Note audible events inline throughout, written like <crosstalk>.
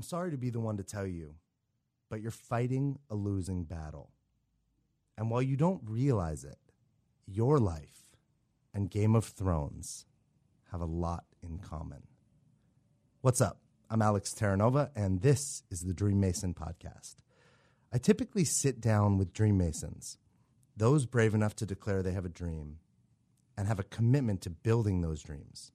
I'm sorry to be the one to tell you, but you're fighting a losing battle. And while you don't realize it, your life and Game of Thrones have a lot in common. What's up? I'm Alex Terranova, and this is the Dream Mason podcast. I typically sit down with Dream Masons, those brave enough to declare they have a dream and have a commitment to building those dreams.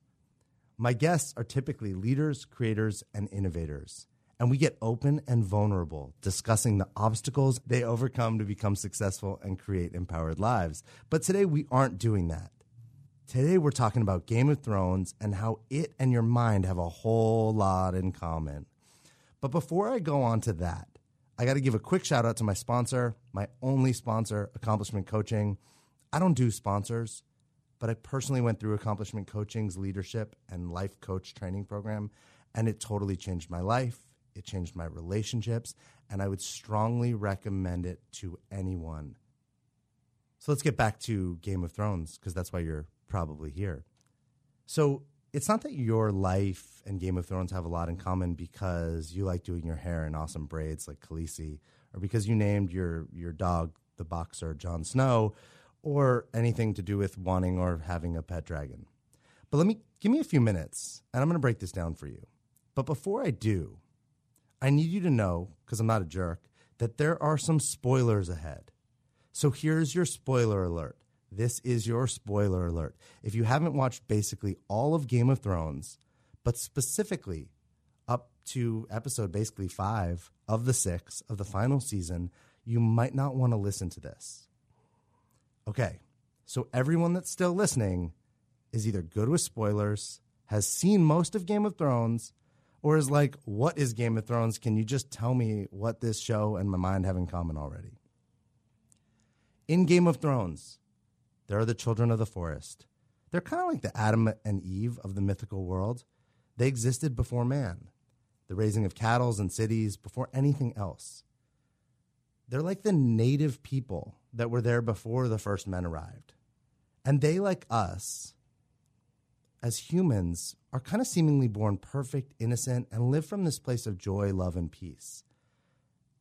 My guests are typically leaders, creators, and innovators. And we get open and vulnerable, discussing the obstacles they overcome to become successful and create empowered lives. But today we aren't doing that. Today we're talking about Game of Thrones and how it and your mind have a whole lot in common. But before I go on to that, I got to give a quick shout out to my sponsor, my only sponsor, Accomplishment Coaching. I don't do sponsors but I personally went through Accomplishment Coaching's leadership and life coach training program, and it totally changed my life. It changed my relationships, and I would strongly recommend it to anyone. So let's get back to Game of Thrones, because that's why you're probably here. So it's not that your life and Game of Thrones have a lot in common because you like doing your hair in awesome braids like Khaleesi, or because you named your, your dog the boxer Jon Snow, or anything to do with wanting or having a pet dragon. But let me give me a few minutes and I'm going to break this down for you. But before I do, I need you to know, because I'm not a jerk, that there are some spoilers ahead. So here's your spoiler alert. This is your spoiler alert. If you haven't watched basically all of Game of Thrones, but specifically up to episode basically five of the six of the final season, you might not want to listen to this. Okay, so everyone that's still listening is either good with spoilers, has seen most of Game of Thrones, or is like, what is Game of Thrones? Can you just tell me what this show and my mind have in common already? In Game of Thrones, there are the children of the forest. They're kind of like the Adam and Eve of the mythical world. They existed before man, the raising of cattle and cities, before anything else. They're like the native people that were there before the first men arrived. And they, like us, as humans, are kind of seemingly born perfect, innocent, and live from this place of joy, love, and peace.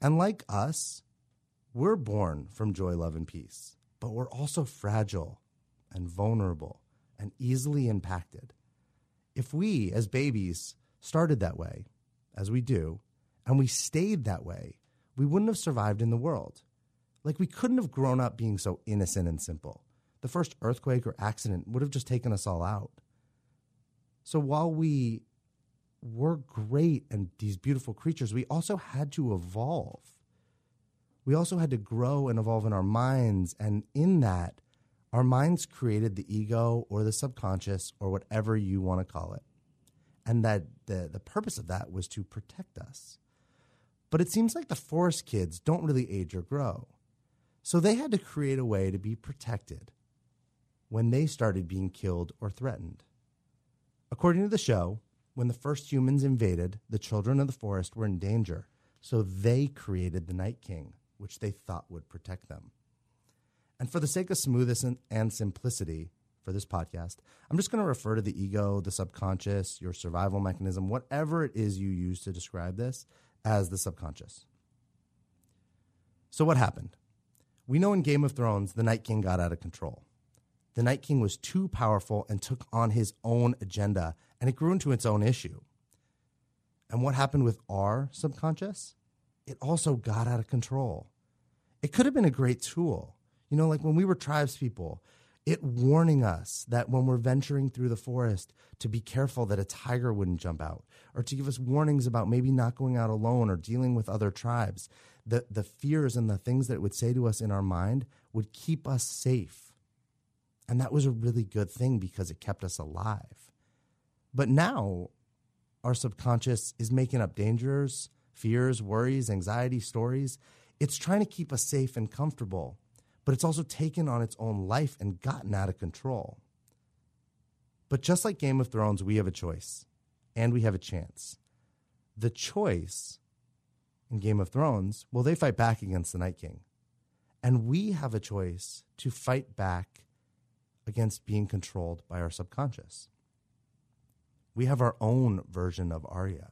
And like us, we're born from joy, love, and peace, but we're also fragile and vulnerable and easily impacted. If we, as babies, started that way, as we do, and we stayed that way, we wouldn't have survived in the world. Like we couldn't have grown up being so innocent and simple. The first earthquake or accident would have just taken us all out. So while we were great and these beautiful creatures, we also had to evolve. We also had to grow and evolve in our minds. And in that, our minds created the ego or the subconscious or whatever you want to call it. And that the, the purpose of that was to protect us. But it seems like the forest kids don't really age or grow. So they had to create a way to be protected when they started being killed or threatened. According to the show, when the first humans invaded, the children of the forest were in danger, so they created the Night King, which they thought would protect them. And for the sake of smoothness and simplicity for this podcast, I'm just going to refer to the ego, the subconscious, your survival mechanism, whatever it is you use to describe this, as the subconscious. So, what happened? We know in Game of Thrones, the Night King got out of control. The Night King was too powerful and took on his own agenda, and it grew into its own issue. And what happened with our subconscious? It also got out of control. It could have been a great tool. You know, like when we were tribes people, it warning us that when we're venturing through the forest to be careful that a tiger wouldn't jump out or to give us warnings about maybe not going out alone or dealing with other tribes the, the fears and the things that it would say to us in our mind would keep us safe. And that was a really good thing because it kept us alive. But now our subconscious is making up dangers, fears, worries, anxiety, stories. It's trying to keep us safe and comfortable, but it's also taken on its own life and gotten out of control. But just like Game of Thrones, we have a choice and we have a chance. The choice in Game of Thrones, well, they fight back against the Night King. And we have a choice to fight back against being controlled by our subconscious. We have our own version of Arya.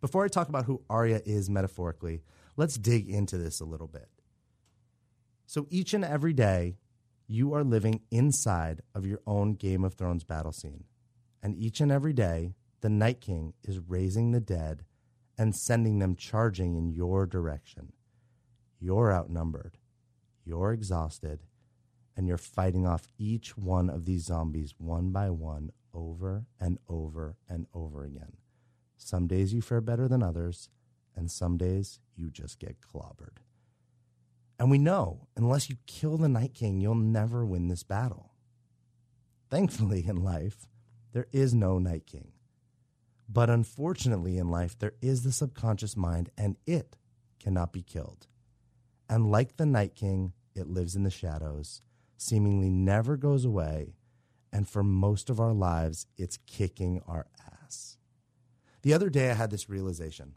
Before I talk about who Arya is metaphorically, let's dig into this a little bit. So each and every day, you are living inside of your own Game of Thrones battle scene. And each and every day, the Night King is raising the dead and sending them charging in your direction. You're outnumbered, you're exhausted, and you're fighting off each one of these zombies one by one over and over and over again. Some days you fare better than others, and some days you just get clobbered. And we know, unless you kill the Night King, you'll never win this battle. Thankfully, in life, there is no Night King. But unfortunately, in life, there is the subconscious mind, and it cannot be killed. And like the Night King, it lives in the shadows, seemingly never goes away, and for most of our lives, it's kicking our ass. The other day, I had this realization.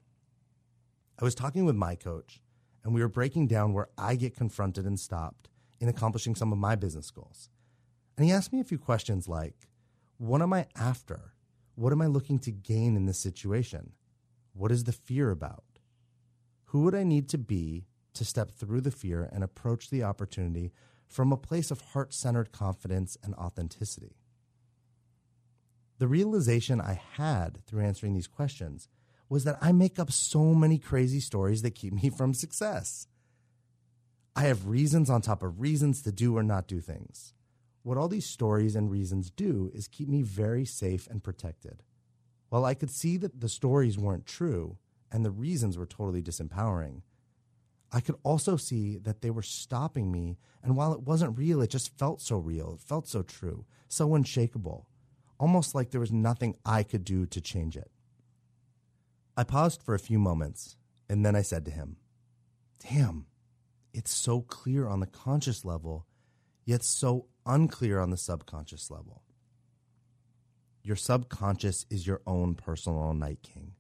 I was talking with my coach, and we were breaking down where I get confronted and stopped in accomplishing some of my business goals. And he asked me a few questions like What am I after? What am I looking to gain in this situation? What is the fear about? Who would I need to be to step through the fear and approach the opportunity from a place of heart centered confidence and authenticity? The realization I had through answering these questions was that I make up so many crazy stories that keep me from success. I have reasons on top of reasons to do or not do things. What all these stories and reasons do is keep me very safe and protected. While I could see that the stories weren't true and the reasons were totally disempowering, I could also see that they were stopping me. And while it wasn't real, it just felt so real. It felt so true, so unshakable, almost like there was nothing I could do to change it. I paused for a few moments, and then I said to him, Damn, it's so clear on the conscious level, yet so unclear on the subconscious level. Your subconscious is your own personal night king,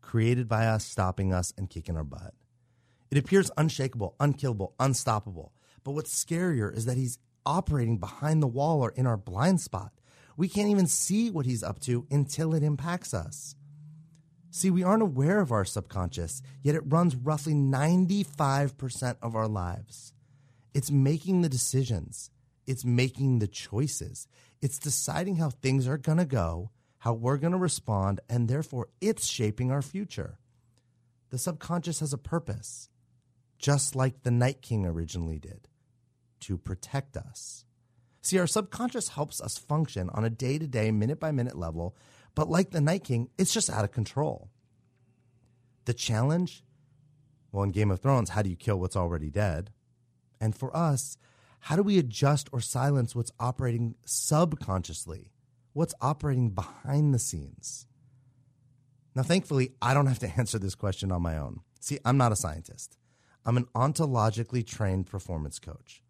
created by us, stopping us, and kicking our butt. It appears unshakable, unkillable, unstoppable. But what's scarier is that he's operating behind the wall or in our blind spot. We can't even see what he's up to until it impacts us. See, we aren't aware of our subconscious, yet it runs roughly 95% of our lives. It's making the decisions, it's making the choices, it's deciding how things are going to go, how we're going to respond, and therefore it's shaping our future. The subconscious has a purpose, just like the Night King originally did to protect us. See, our subconscious helps us function on a day to day, minute by minute level but like the Night King, it's just out of control. The challenge? Well, in Game of Thrones, how do you kill what's already dead? And for us, how do we adjust or silence what's operating subconsciously? What's operating behind the scenes? Now, thankfully, I don't have to <laughs> answer this question on my own. See, I'm not a scientist. I'm an ontologically trained performance coach.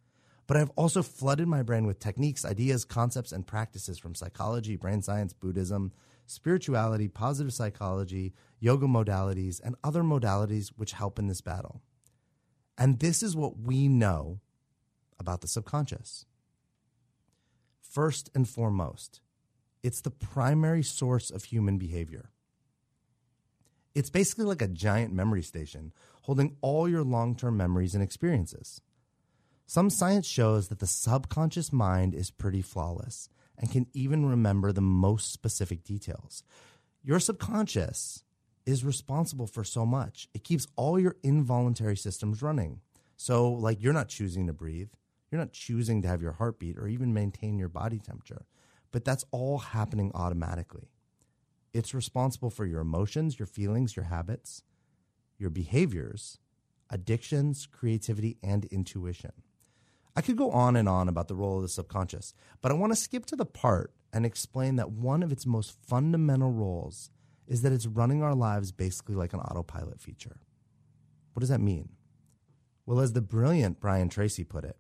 But I've also flooded my brain with techniques, ideas, concepts, and practices from psychology, brain science, Buddhism, spirituality, positive psychology, yoga modalities, and other modalities which help in this battle. And this is what we know about the subconscious. First and foremost, it's the primary source of human behavior. It's basically like a giant memory station holding all your long term memories and experiences. Some science shows that the subconscious mind is pretty flawless and can even remember the most specific details. Your subconscious is responsible for so much. It keeps all your involuntary systems running. So, like, you're not choosing to breathe, you're not choosing to have your heartbeat or even maintain your body temperature, but that's all happening automatically. It's responsible for your emotions, your feelings, your habits, your behaviors, addictions, creativity, and intuition. I could go on and on about the role of the subconscious, but I want to skip to the part and explain that one of its most fundamental roles is that it's running our lives basically like an autopilot feature. What does that mean? Well, as the brilliant Brian Tracy put it,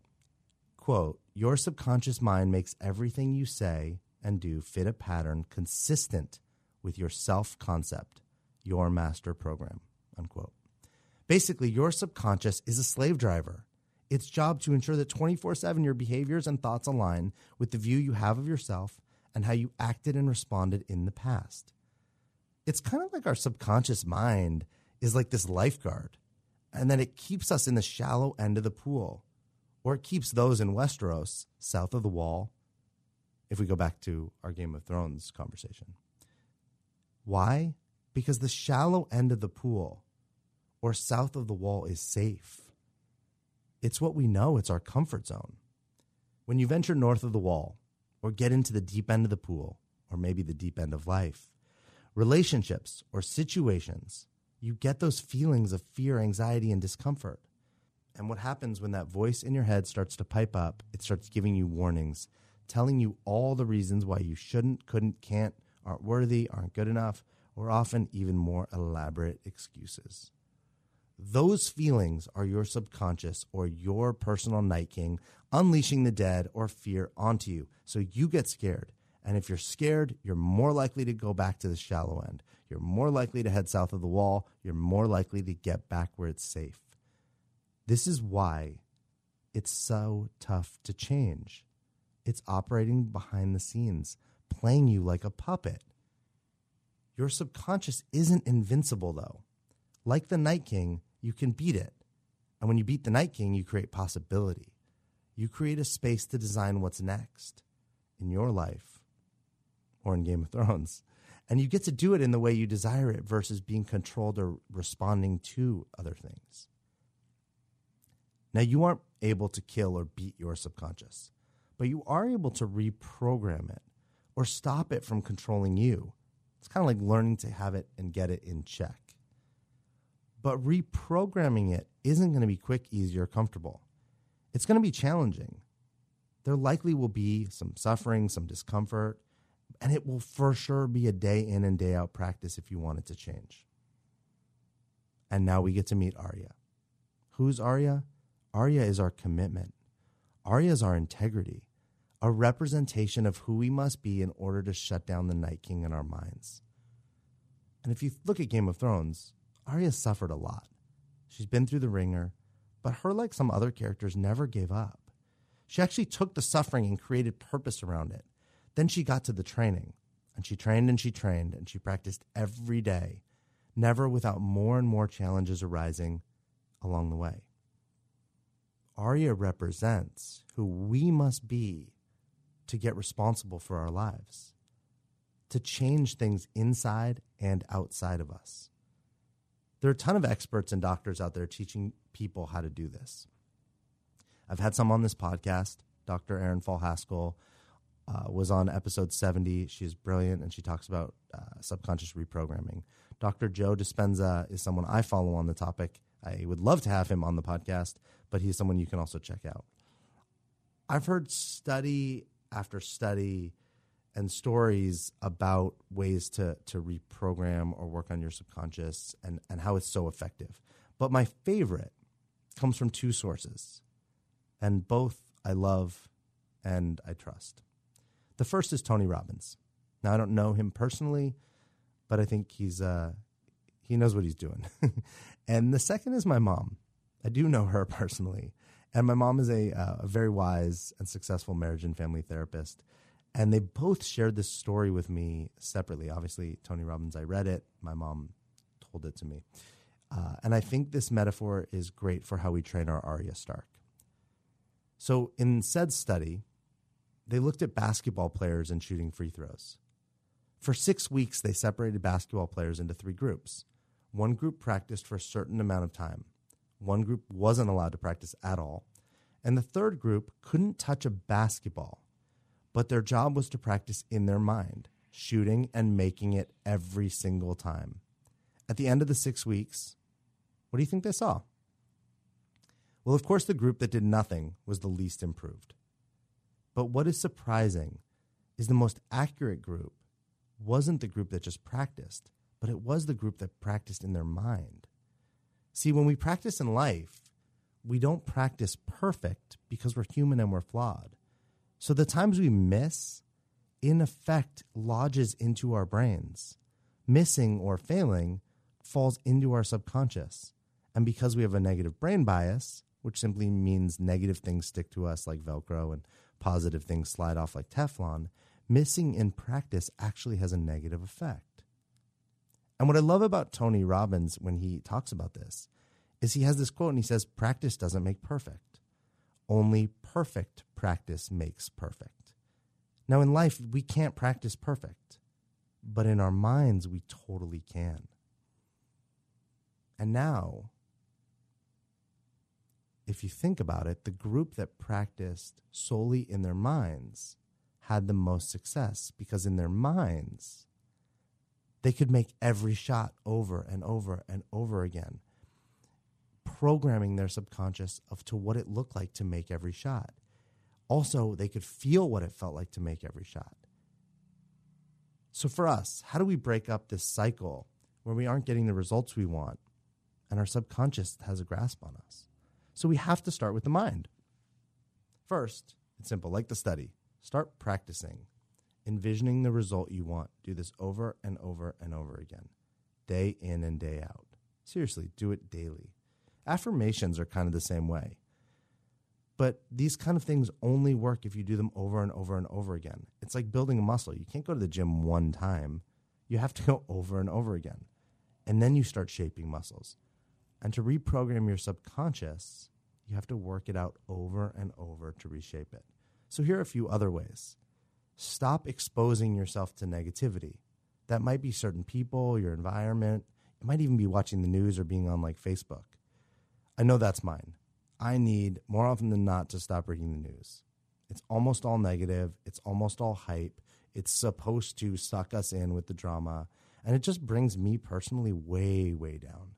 quote, your subconscious mind makes everything you say and do fit a pattern consistent with your self concept, your master program, unquote. Basically, your subconscious is a slave driver its job to ensure that 24 7 your behaviors and thoughts align with the view you have of yourself and how you acted and responded in the past. it's kind of like our subconscious mind is like this lifeguard, and then it keeps us in the shallow end of the pool, or it keeps those in Westeros south of the wall. If we go back to our Game of Thrones conversation, why? Because the shallow end of the pool or south of the wall is safe. It's what we know, it's our comfort zone. When you venture north of the wall or get into the deep end of the pool, or maybe the deep end of life, relationships or situations, you get those feelings of fear, anxiety, and discomfort. And what happens when that voice in your head starts to pipe up, it starts giving you warnings, telling you all the reasons why you shouldn't, couldn't, can't, aren't worthy, aren't good enough, or often even more elaborate excuses. Those feelings are your subconscious or your personal night king unleashing the dead or fear onto you. So you get scared. And if you're scared, you're more likely to go back to the shallow end. You're more likely to head south of the wall. You're more likely to get back where it's safe. This is why it's so tough to change. It's operating behind the scenes, playing you like a puppet. Your subconscious isn't invincible, though. Like the Night King, you can beat it. And when you beat the Night King, you create possibility. You create a space to design what's next in your life or in Game of Thrones. And you get to do it in the way you desire it versus being controlled or responding to other things. Now, you aren't able to kill or beat your subconscious, but you are able to reprogram it or stop it from controlling you. It's kind of like learning to have it and get it in check. But reprogramming it isn't going to be quick, easy, or comfortable. It's going to be challenging. There likely will be some suffering, some discomfort, and it will for sure be a day in and day out practice if you want it to change. And now we get to meet Arya. Who's Arya? Arya is our commitment. Arya is our integrity, a representation of who we must be in order to shut down the Night King in our minds. And if you look at Game of Thrones, Arya suffered a lot. She's been through the ringer, but her, like some other characters, never gave up. She actually took the suffering and created purpose around it. Then she got to the training, and she trained and she trained, and she practiced every day, never without more and more challenges arising along the way. Arya represents who we must be to get responsible for our lives, to change things inside and outside of us. There are a ton of experts and doctors out there teaching people how to do this. I've had some on this podcast. Dr. Erin Fall Haskell uh, was on episode 70. She's brilliant and she talks about uh, subconscious reprogramming. Dr. Joe Dispenza is someone I follow on the topic. I would love to have him on the podcast, but he's someone you can also check out. I've heard study after study and stories about ways to to reprogram or work on your subconscious and, and how it's so effective. But my favorite comes from two sources, and both I love and I trust. The first is Tony Robbins. Now I don't know him personally, but I think he's uh, he knows what he's doing. <laughs> and the second is my mom. I do know her <laughs> personally, and my mom is a, uh, a very wise and successful marriage and family therapist and they both shared this story with me separately. Obviously, Tony Robbins, I read it. My mom told it to me. Uh, and I think this metaphor is great for how we train our Arya Stark. So, in said study, they looked at basketball players and shooting free throws. For six weeks, they separated basketball players into three groups. One group practiced for a certain amount of time, one group wasn't allowed to practice at all, and the third group couldn't touch a basketball but their job was to practice in their mind, shooting and making it every single time. At the end of the six weeks, what do you think they saw? Well, of course, the group that did nothing was the least improved. But what is surprising is the most accurate group wasn't the group that just practiced, but it was the group that practiced in their mind. See, when we practice in life, we don't practice perfect because we're human and we're flawed. So the times we miss, in effect, lodges into our brains. Missing or failing falls into our subconscious. And because we have a negative brain bias, which simply means negative things stick to us like Velcro and positive things slide off like Teflon, missing in practice actually has a negative effect. And what I love about Tony Robbins when he talks about this is he has this quote and he says, Practice doesn't make perfect. Only perfect practice makes perfect. Now, in life, we can't practice perfect, but in our minds, we totally can. And now, if you think about it, the group that practiced solely in their minds had the most success because in their minds, they could make every shot over and over and over again, programming their subconscious of to what it looked like to make every shot. Also, they could feel what it felt like to make every shot. So for us, how do we break up this cycle where we aren't getting the results we want and our subconscious has a grasp on us? So we have to start with the mind. First, it's simple, like the study. Start practicing, envisioning the result you want. Do this over and over and over again, day in and day out. Seriously, do it daily. Affirmations are kind of the same way. But these kind of things only work if you do them over and over and over again. It's like building a muscle. You can't go to the gym one time, you have to go <laughs> over and over again. And then you start shaping muscles. And to reprogram your subconscious, you have to work it out over and over to reshape it. So here are a few other ways. Stop exposing yourself to negativity. That might be certain people, your environment. It might even be watching the news or being on like Facebook. I know that's mine. I need more often than not to stop reading the news. It's almost all negative, it's almost all hype. It's supposed to suck us in with the drama, and it just brings me personally way, way down.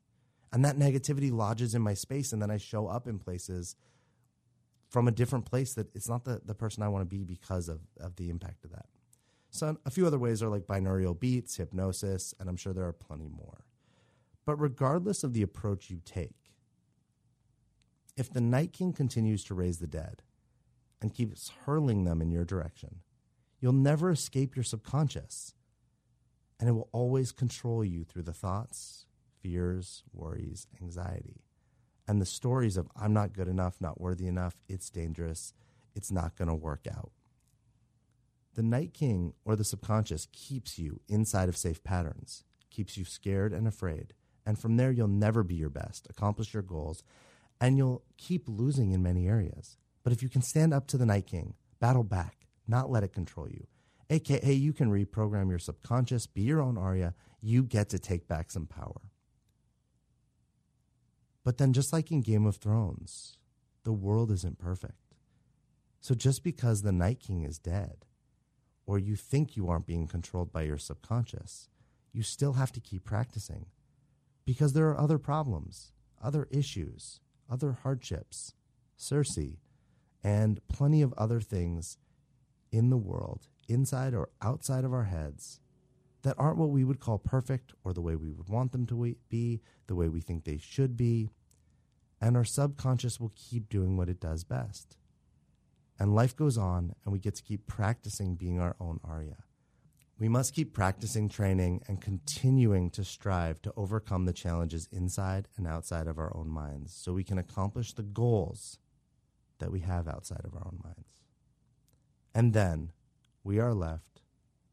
And that negativity lodges in my space, and then I show up in places from a different place that it's not the, the person I want to be because of, of the impact of that. So, a few other ways are like binaural beats, hypnosis, and I'm sure there are plenty more. But regardless of the approach you take, if the Night King continues to raise the dead and keeps hurling them in your direction, you'll never escape your subconscious, and it will always control you through the thoughts, fears, worries, anxiety. And the stories of I'm not good enough, not worthy enough, it's dangerous, it's not going to work out. The Night King or the subconscious keeps you inside of safe patterns, keeps you scared and afraid. And from there, you'll never be your best, accomplish your goals, and you'll keep losing in many areas. But if you can stand up to the Night King, battle back, not let it control you, aka you can reprogram your subconscious, be your own Arya, you get to take back some power. But then, just like in Game of Thrones, the world isn't perfect. So just because the Night King is dead, or you think you aren't being controlled by your subconscious, you still have to keep practicing because there are other problems, other issues, other hardships, Cersei, and plenty of other things in the world, inside or outside of our heads, that aren't what we would call perfect or the way we would want them to be, the way we think they should be. And our subconscious will keep doing what it does best. And life goes on, and we get to keep practicing being our own Arya. We must keep practicing training and continuing to strive to overcome the challenges inside and outside of our own minds so we can accomplish the goals that we have outside of our own minds. And then we are left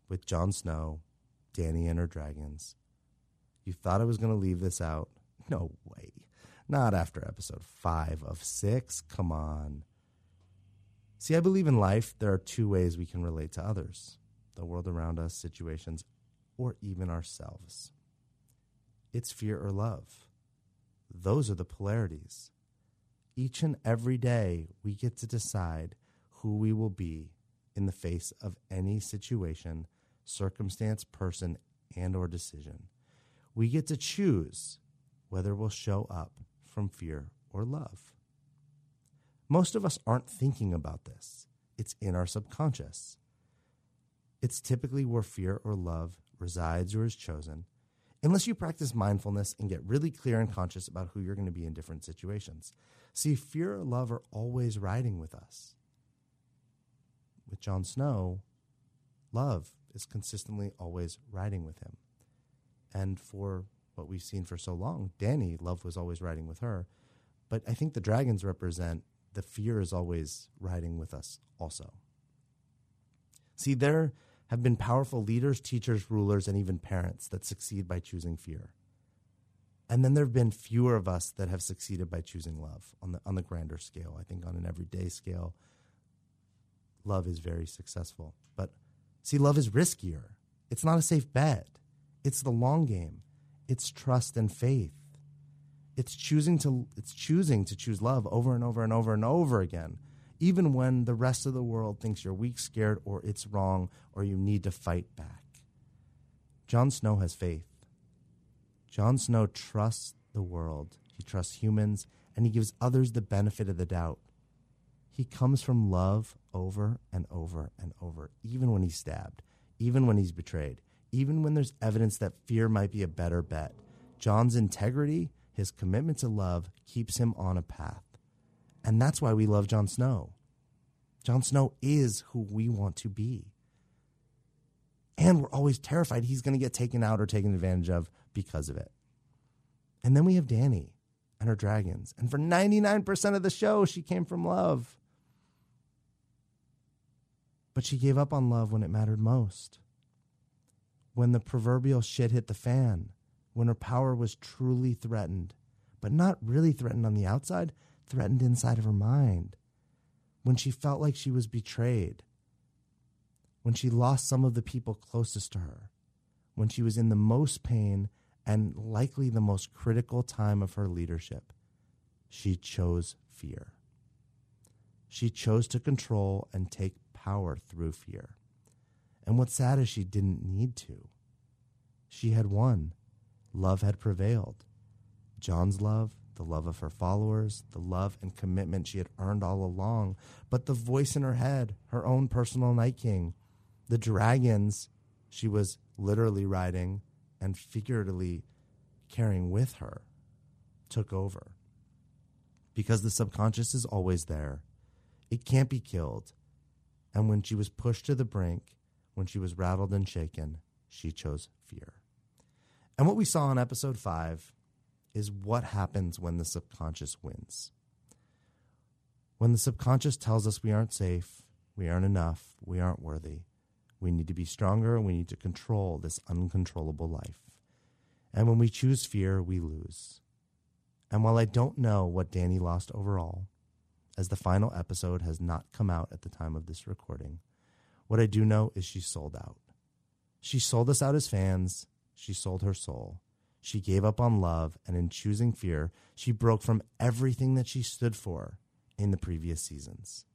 with Jon Snow Dany and her dragons. You thought I was going to leave this out? No way. Not after episode five of six. Come on. See, I believe in life there are two ways we can relate to others the world around us, situations, or even ourselves. It's fear or love. Those are the polarities. Each and every day, we get to decide who we will be in the face of any situation circumstance, person, and or decision. We get to choose whether we'll show up from fear or love. Most of us aren't thinking about this. It's in our subconscious. It's typically where fear or love resides or is chosen, unless you practice mindfulness and get really clear and conscious about who you're going to be in different situations. See, fear or love are always riding with us. With Jon Snow, love is consistently always riding with him. And for what we've seen for so long, Dany, love was always riding with her. But I think the dragons represent the fear is always riding with us also. See, there have been powerful leaders, teachers, rulers, and even parents that succeed by choosing fear. And then there have been fewer of us that have succeeded by choosing love on the on the grander scale. I think on an everyday scale, love is very successful. But see, love is riskier. It's not a safe bet. It's the long game. It's trust and faith. It's choosing to it's choosing to choose love over and over and over and over again, even when the rest of the world thinks you're weak, scared, or it's wrong, or you need to fight back. Jon Snow has faith. Jon Snow trusts the world. He trusts humans, and he gives others the benefit of the doubt. He comes from love over and over and over, even when he's stabbed, even when he's betrayed, even when there's evidence that fear might be a better bet. Jon's integrity, his commitment to love, keeps him on a path. And that's why we love Jon Snow. Jon Snow is who we want to be. And we're always terrified he's going to get taken out or taken advantage of because of it. And then we have Dany and her dragons. And for 99% of the show, she came from love. But she gave up on love when it mattered most. When the proverbial shit hit the fan, when her power was truly threatened, but not really threatened on the outside, threatened inside of her mind. When she felt like she was betrayed. When she lost some of the people closest to her. When she was in the most pain and likely the most critical time of her leadership. She chose fear. She chose to control and take power through fear. And what's sad is she didn't need to. She had won. Love had prevailed. Jon's love, the love of her followers, the love and commitment she had earned all along, but the voice in her head, her own personal Night King, the dragons she was literally riding and figuratively carrying with her, took over. Because the subconscious is always there, it can't be killed, and when she was pushed to the brink, when she was rattled and shaken, she chose fear. And what we saw in episode five is what happens when the subconscious wins. When the subconscious tells us we aren't safe, we aren't enough, we aren't worthy, we need to be stronger, we need to control this uncontrollable life. And when we choose fear, we lose. And while I don't know what Dany lost overall, as the final episode has not come out at the time of this recording. What I do know is she sold out. She sold us out as fans. She sold her soul. She gave up on love, and in choosing fear, she broke from everything that she stood for in the previous seasons.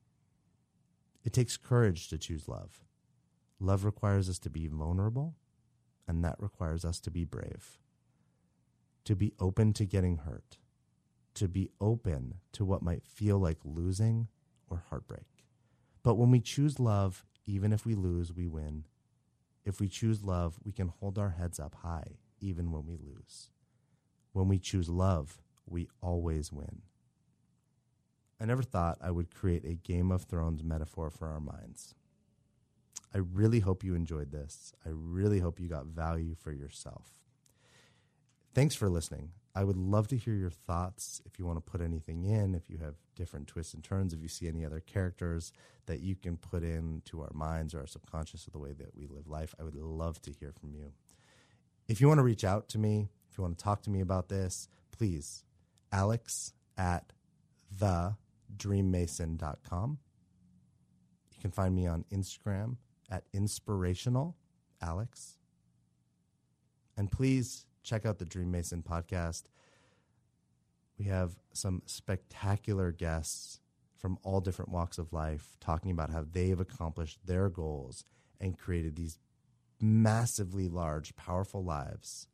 It takes courage to choose love. Love requires us to be vulnerable, and that requires us to be brave, to be open to getting hurt to be open to what might feel like losing or heartbreak. But when we choose love, even if we lose, we win. If we choose love, we can hold our heads up high, even when we lose. When we choose love, we always win. I never thought I would create a Game of Thrones metaphor for our minds. I really hope you enjoyed this. I really hope you got value for yourself. Thanks for listening. I would love to hear your thoughts if you want to put anything in, if you have different twists and turns, if you see any other characters that you can put into our minds or our subconscious of the way that we live life. I would love to hear from you. If you want to reach out to me, if you want to talk to me about this, please, alex at thedreammason.com. You can find me on Instagram at inspirational alex. And please check out the Dream Mason podcast. We have some spectacular guests from all different walks of life talking about how they've accomplished their goals and created these massively large, powerful lives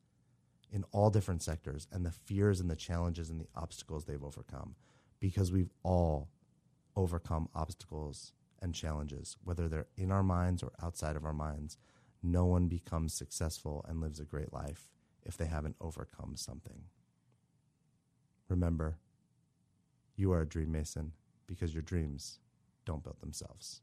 in all different sectors and the fears and the challenges and the obstacles they've overcome because we've all overcome obstacles and challenges, whether they're in our minds or outside of our minds. No one becomes successful and lives a great life if they haven't overcome something. Remember, you are a dream mason because your dreams don't build themselves.